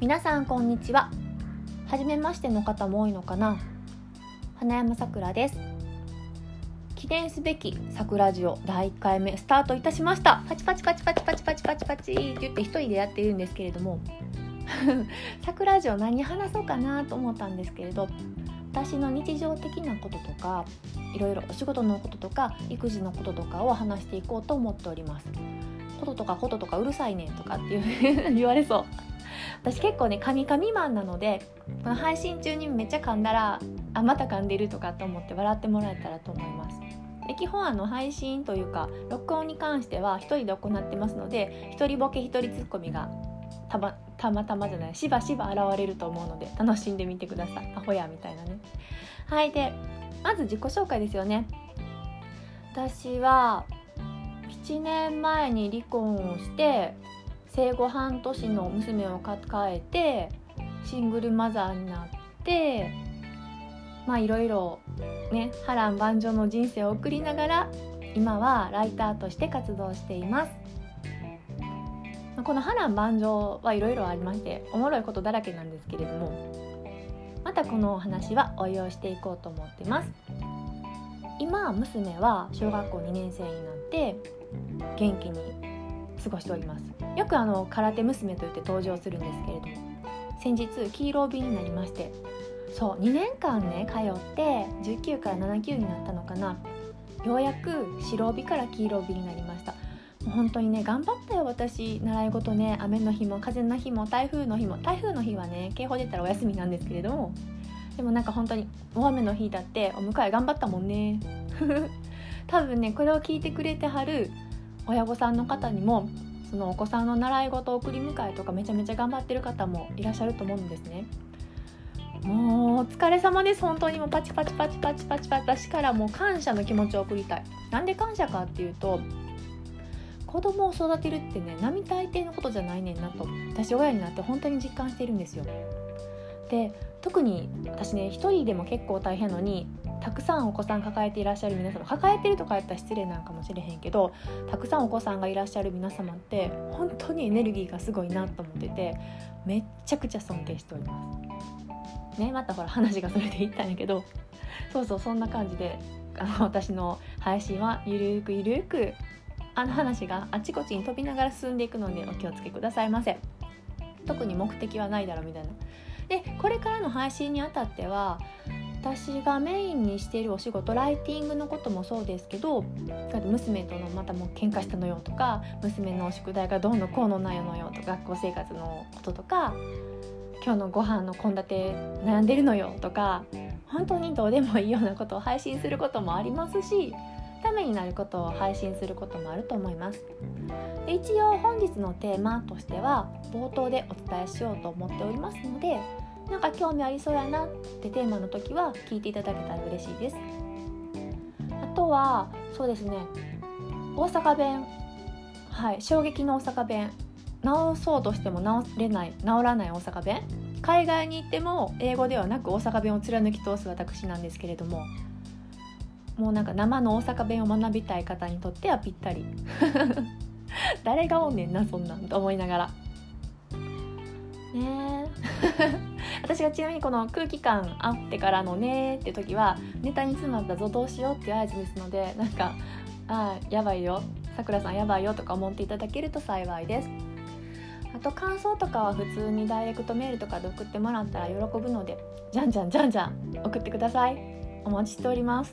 皆さんこんにちは。初めましての方も多いのかな。花山さくらです。記念すべき桜ジオ第1回目スタートいたしました。パチパチパチパチパチパチパチパチって言って一人でやっているんですけれども。桜ジオ何話そうかなと思ったんですけれど。私の日常的なこととかいろいろお仕事のこととか育児のこととかを話していこうと思っております。こととかこととかうるさいねんとかっていう言われそう。私結構ね噛み噛みマンなのでこの配信中にめっちゃ噛んだらあまた噛んでるとかと思って笑ってもらえたらと思います。で基本あの配信というか録音に関しては1人で行ってますので1人ボケ1人ツッコミがたまたまたまじゃないしばしば現れると思うので楽しんでみてください。アホやみたいなね。はいでまず自己紹介ですよね。私は7年前に離婚をして生後半年の娘を抱えてシングルマザーになってまあいろいろね波乱万丈の人生を送りながら今はライターとして活動しています。この波乱万丈はいろいろありましておもろいことだらけなんですけれどもまたこのお話は応用していこうと思ってます。今娘は小学校2年生になって元気に過ごしております。よくあの空手娘といって登場するんですけれども先日黄色帯になりましてそう2年間ね通って19から7級になったのかな。ようやく白帯から黄色帯になりました。もう本当にね頑張ったよ私。習い事ね雨の日も風の日も台風の日も台風の日はね警報出たらお休みなんですけれども。でもなんか本当に大雨の日だってお迎え頑張ったもんね。多分ねこれを聞いてくれてはる親御さんの方にもそのお子さんの習い事送り迎えとかめちゃめちゃ頑張ってる方もいらっしゃると思うんですね。もうお疲れ様です。本当に。もうパチパチパチパチパチパチ私からもう感謝の気持ちを送りたい。なんで感謝かっていうと子供を育てるってね並大抵のことじゃないねんなと。私親になって本当に実感してるんですよ。で特に私ね一人でも結構大変のにたくさんお子さん抱えていらっしゃる皆様抱えてるとかやったら失礼なんかもしれへんけどたくさんお子さんがいらっしゃる皆様って本当にエネルギーがすごいなと思っててめっちゃくちゃ尊敬しております。ねまたほら話がそれで言ったんやけどそうそうそんな感じであの私の配信はゆるくゆるくあの話があちこちに飛びながら進んでいくのでお気をつけくださいませ。特に目的はないだろうみたいな。でこれからの配信にあたっては私がメインにしているお仕事ライティングのこともそうですけど娘とのまたもう喧嘩したのよとか娘の宿題がどうのこうのないのよとか学校生活のこととか今日のご飯の献立悩んでるのよとか本当にどうでもいいようなことを配信することもありますしためになることを配信することもあると思います。で一応本日のテーマとしては冒頭でお伝えしようと思っておりますのでなんか興味ありそうやなってテーマの時は聞いていただけたら嬉しいです。あとはそうですね。大阪弁。はい。衝撃の大阪弁。直そうとしても直れない直らない大阪弁。海外に行っても英語ではなく大阪弁を貫き通す私なんですけれども。もうなんか生の大阪弁を学びたい方にとってはぴったり。誰がおんねんなそんなんと思いながら。ねえ。私がちなみにこの空気感あってからのねって時はネタに詰まったぞどうしようっていう合図ですのでなんかあやばいよ。さくらさんやばいよとか思っていただけると幸いです。あと感想とかは普通にダイレクトメールとかで送ってもらったら喜ぶのでじゃんじゃんじゃんじゃん送ってください。お待ちしております。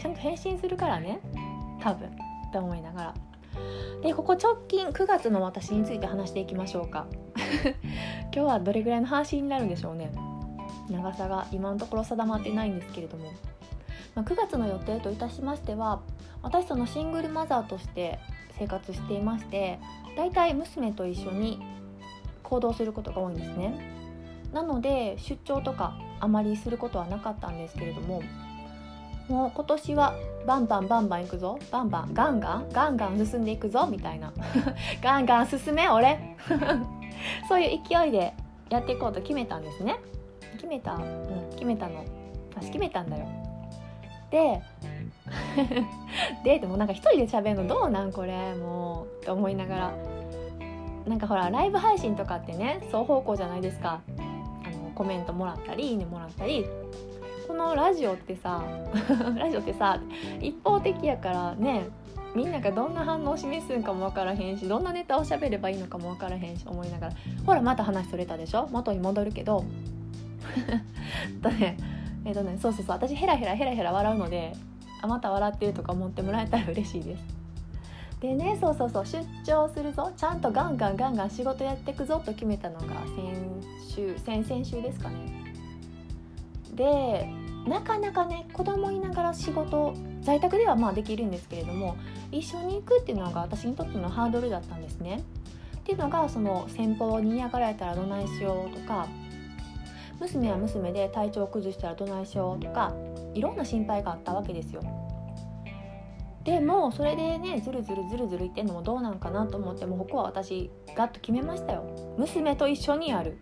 ちゃんと返信するからね。多分。って思いながら。でここ直近9月の私について話していきましょうか。今日はどれぐらいの話になるんでしょうね。長さが今のところ定まってないんですけれども、まあ、9月の予定といたしましては私そのシングルマザーとして生活していましてだいたい娘と一緒に行動することが多いんですね。なので出張とかあまりすることはなかったんですけれどももう今年はバンバンバンバン行くぞ。バンバンガンガンガンガン進んでいくぞ。みたいな。ガンガン進め俺。そういう勢いでやっていこうと決めたんですね。決めた？うん決めたの。私決めたんだよ。で ででもなんか一人で喋るのどうなん？これもう。って思いながら。なんかほらライブ配信とかってね双方向じゃないですか。あのコメントもらったりいいねもらったり。このラジオってさ ラジオってさ一方的やからねみんながどんな反応を示すんかも分からへんしどんなネタを喋ればいいのかも分からへんし思いながら。ほらまた話それたでしょ？元に戻るけど。とねえっ、とねそうそうそう。私ヘラヘラヘラヘラ笑うのであまた笑ってるとか思ってもらえたら嬉しいです。でねそうそうそう。出張するぞ。ちゃんとガンガンガンガン仕事やってくぞと決めたのが先週先々週ですかね。でなかなかね子供いながら仕事在宅ではまあできるんですけれども一緒に行くっていうのが私にとってのハードルだったんですね。っていうのがその先方に嫌がられたらどないしようとか娘は娘で体調を崩したらどないしようとかいろんな心配があったわけですよ。でもそれでねずるずるずるずるいってんのもどうなんかなと思ってもここは私ガッと決めましたよ娘と一緒にやる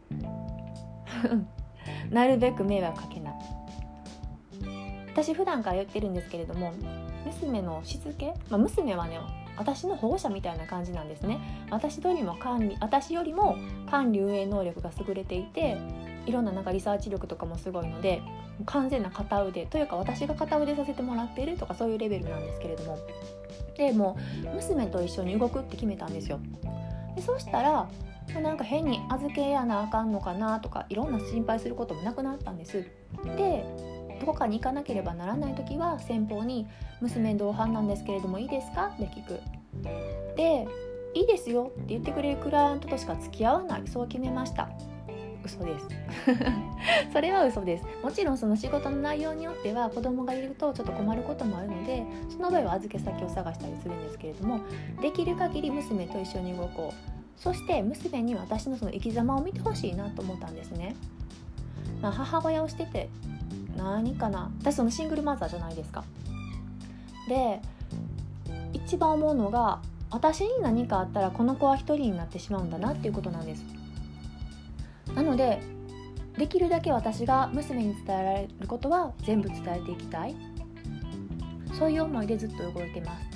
なるべく迷惑かけない私普段から言ってるんですけれども娘のしつけ、まあ、娘はね私の保護者みたいな感じなんですね。私よりも管理私よりも管理運営能力が優れていていろんななんかリサーチ力とかもすごいので完全な片腕というか私が片腕させてもらっているとかそういうレベルなんですけれども。でも娘と一緒に動くって決めたんですよ。でそうしたらなんか変に預けやなあかんのかなとかいろんな心配することもなくなったんです。でどこかに行かなければならない時は先方に「娘同伴なんですけれどもいいですか?」って聞く。で「いいですよ」って言ってくれるクライアントとしか付き合わないそう決めました。嘘です それは嘘ですもちろんその仕事の内容によっては子供がいるとちょっと困ることもあるのでその場合は預け先を探したりするんですけれどもできる限り娘と一緒に動こうそして娘に私のその生き様を見てほしいなと思ったんですね、まあ、母親をしてて何かな？私そのシングルマザーじゃないですか。で一番思うのが私に何かあったらこの子は一人になってしまうんだなっていうことなんです。なのでできるだけ私が娘に伝えられることは全部伝えていきたい。そういう思いでずっと動いてます。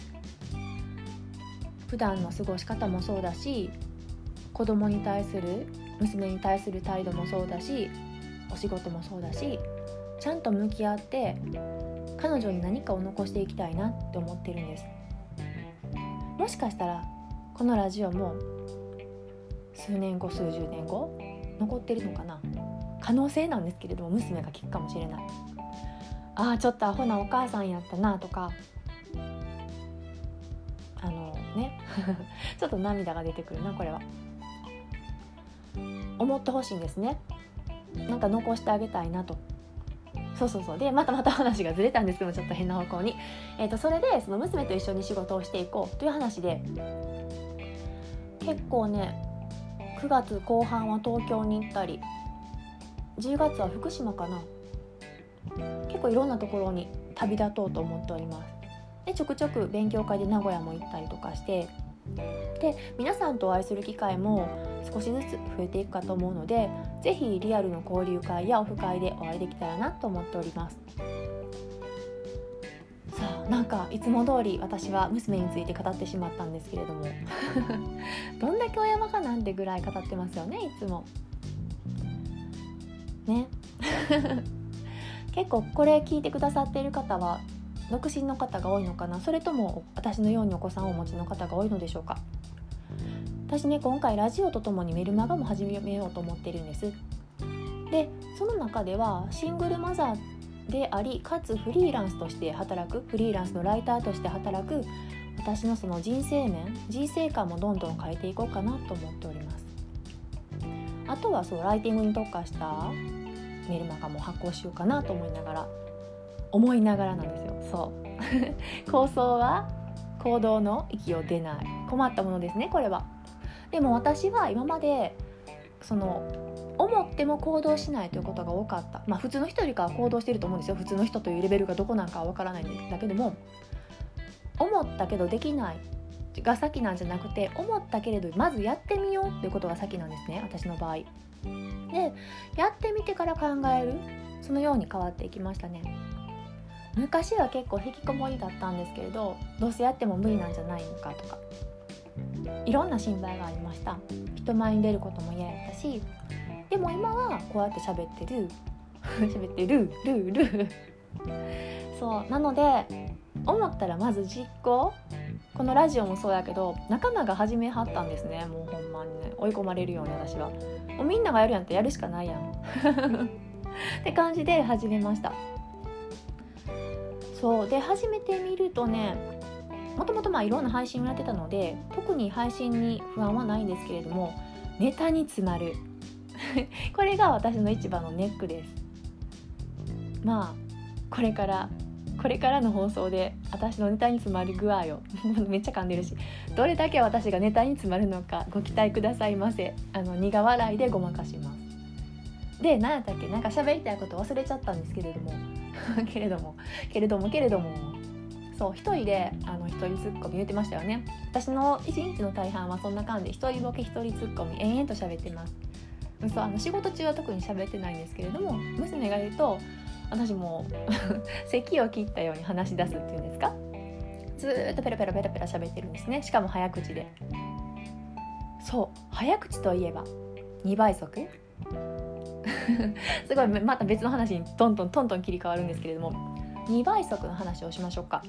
普段の過ごし方もそうだし子供に対する娘に対する態度もそうだしお仕事もそうだしちゃんと向き合って彼女に何かを残していきたいなって思ってるんです。もしかしたらこのラジオも数年後数十年後残ってるのかな。可能性なんですけれども娘が聞くかもしれない。ああちょっとアホなお母さんやったなとか。あのね。ちょっと涙が出てくるなこれは。思ってほしいんですね。なんか残してあげたいなと。そうそうそう。でまたまた話がずれたんですけどちょっと変な方向に、えーと、それでその娘と一緒に仕事をしていこうという話で。結構ね9月後半は東京に行ったり10月は福島かな。結構いろんなところに旅立とうと思っております。でちょくちょく勉強会で名古屋も行ったりとかしてで皆さんとお会いする機会も少しずつ増えていくかと思うので是非リアルの交流会やオフ会でお会いできたらなと思っております。さあなんかいつも通り私は娘について語ってしまったんですけれども。どんだけお山かなんてぐらい語ってますよねいつも。ね。結構これ聞いてくださっている方は独身の方が多いのかな？それとも私のようにお子さんをお持ちの方が多いのでしょうか？私ね今回ラジオとともにメルマガも始めようと思ってるんです。でその中ではシングルマザーでありかつフリーランスとして働くフリーランスのライターとして働く私のその人生面人生観もどんどん変えていこうかなと思っております。あとはそうライティングに特化したメルマガも発行しようかなと思いながら思いながらなんですよ。そう。構想は行動の息を出ない。困ったものですねこれは。でも私は今までその思っても行動しないということが多かった。まあ普通の人よりかは行動してると思うんですよ。普通の人というレベルがどこなんかは分からないんだけども思ったけどできないが先なんじゃなくて思ったけれどまずやってみようっていうことが先なんですね私の場合。でやってみてから考える。そのように変わっていきましたね。昔は結構引きこもりだったんですけれどどうせやっても無理なんじゃないのかとか。いろんな心配がありました。人前に出ることも嫌やったし。でも今はこうやって喋ってる。喋ってる。ルール。そう。なので思ったらまず実行。このラジオもそうやけど仲間が始めはったんですね。もうほんまにね。追い込まれるように私は。もうみんながやるやんってやるしかないやん。って感じで始めました。そう。で始めてみるとねもともとまあいろんな配信をやってたので特に配信に不安はないんですけれどもネタに詰まる。これが私の一番のネックです。まあこれからこれからの放送で私のネタに詰まる具合を めっちゃ噛んでるしどれだけ私がネタに詰まるのかご期待くださいませ。あの苦笑いでごまかします。で何やったっけ？なんか喋りたいこと忘れちゃったんですけれども けれどもけれどもけれども。そう一人であの一人ツッコミ言ってましたよね。私の一日の大半はそんな感じ。で一人ボケ一人ツッコミ延々と喋ってます。そうあの仕事中は特に喋ってないんですけれども娘が言うと私も 咳を切ったように話し出すっていうんですか？ずっとペラペラペラペラ喋ってるんですね。しかも早口で。そう早口といえば2倍速？すごいまた別の話にトントントントン切り替わるんですけれども。2倍速の話をしましょうか。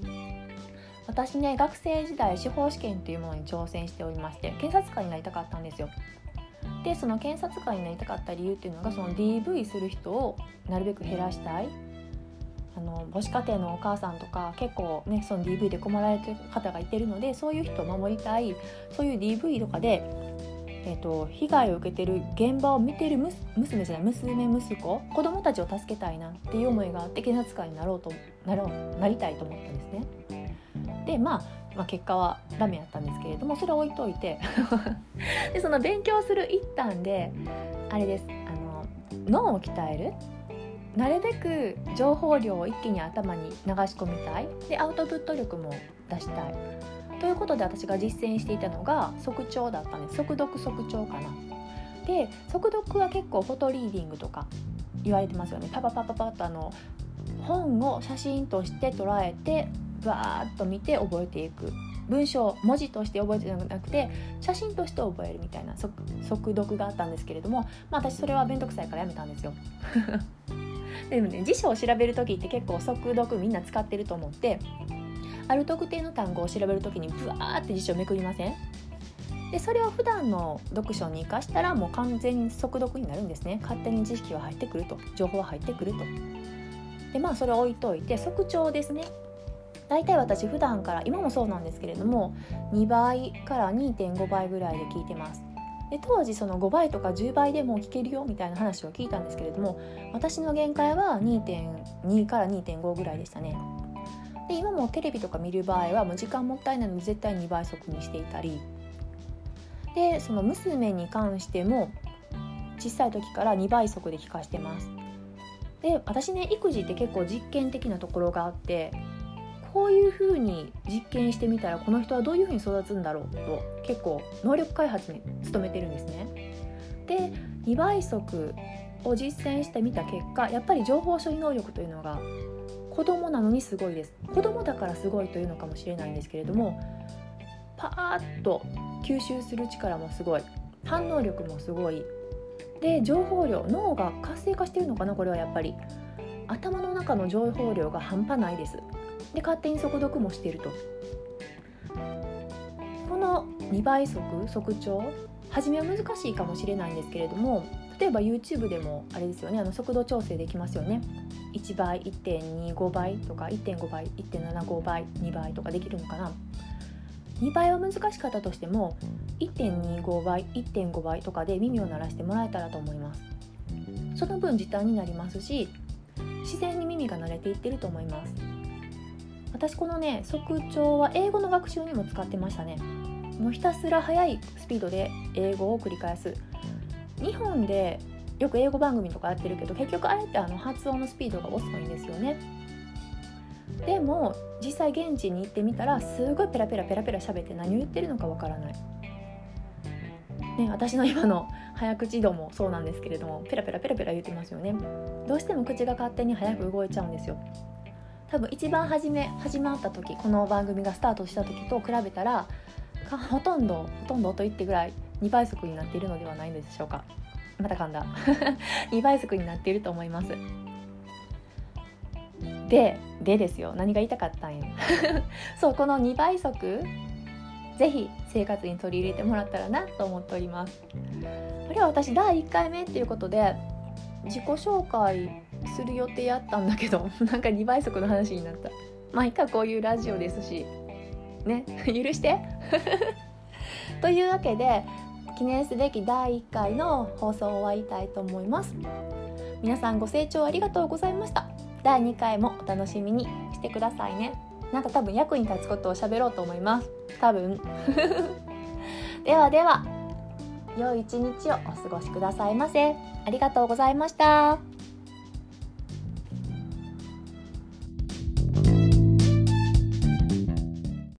私ね学生時代司法試験というものに挑戦しておりまして検察官になりたかったんですよ。でその検察官になりたかった理由っていうのがその DV する人をなるべく減らしたい。あの母子家庭のお母さんとか結構ねその DV で困られてる方がいてるのでそういう人を守りたい。そういう DV とかで、えーと、被害を受けてる現場を見てる娘じゃない娘息子子供たちを助けたいなっていう思いがあって検察官になろうとなろうなりたいと思ったんですね。でまあまあ、結果はダメやったんですけれどもそれを置いといて でその勉強する一端であれですあの脳を鍛えるなるべく情報量を一気に頭に流し込みたいでアウトプット力も出したいということで私が実践していたのが速聴だったんです。速読速聴かな。で速読は結構フォトリーディングとか言われてますよね。パパパパパッとあの本を写真として捉えてバーッと見て覚えていく。文章文字として覚えてなくて写真として覚えるみたいな速読があったんですけれども、まあ、私それは面倒くさいからやめたんですよ。でもね辞書を調べる時って結構速読みんな使ってると思ってある特定の単語を調べる時にブワーって辞書めくりません？でそれを普段の読書に生かしたらもう完全に速読になるんですね。勝手に知識は入ってくると。情報は入ってくると。でまあそれを置いといて速聴ですね。大体私普段から今もそうなんですけれども2倍から2.5倍ぐらいで聞いてます。で当時その5倍とか10倍でも聞けるよみたいな話を聞いたんですけれども私の限界は2.2から2.5ぐらいでしたね。で今もテレビとか見る場合はもう時間もったいないので絶対2倍速にしていたりでその娘に関しても小さい時から2倍速で聞かしてますで私ね育児って結構実験的なところがあってこういうふうに実験してみたらこの人はどういうふうに育つんだろうと結構能力開発に努めてるんですね。で2倍速を実践してみた結果やっぱり情報処理能力というのが子供なのにすごいです。子供だからすごいというのかもしれないんですけれどもパーッと吸収する力もすごい。反応力もすごい。で情報量脳が活性化してるのかなこれはやっぱり。頭の中の情報量が半端ないです。で勝手に速読もしてると。この2倍速速聴初めは難しいかもしれないんですけれども例えば YouTube でもあれですよねあの速度調整できますよね。1倍1.25倍とか1.5倍1.75倍2倍とかできるのかな？2倍は難しかったとしても1.25倍1.5倍とかで耳を鳴らしてもらえたらと思います。その分時短になりますし自然に耳が慣れていってると思います。私このね速聴は英語の学習にも使ってましたね。もうひたすら速いスピードで英語を繰り返す。日本でよく英語番組とかやってるけど結局あれってあの発音のスピードが遅いんですよね。でも実際現地に行ってみたらすごいペラペラペラペラ喋って何を言ってるのかわからない。ね、私の今の早口度もそうなんですけれどもペラペラペラペラ言ってますよね。どうしても口が勝手に早く動いちゃうんですよ。多分一番初め始まった時この番組がスタートした時と比べたらほとんどほとんどと言ってぐらい2倍速になっているのではないでしょうか。また噛んだ。2倍速になっていると思います。ででですよ。何が言いたかったんよ そうこの2倍速ぜひ生活に取り入れてもらったらなと思っております。あれは私第1回目っていうことで自己紹介する予定やったんだけど なんか2倍速の話になった。まあいいかこういうラジオですしね。許して。というわけで記念すべき第1回の放送を終わりたいと思います。皆さんご清聴ありがとうございました。第2回もお楽しみにしてくださいね。なんか多分役に立つことを喋ろうと思います。多分。ではでは良い一日をお過ごしくださいませ。ありがとうございました。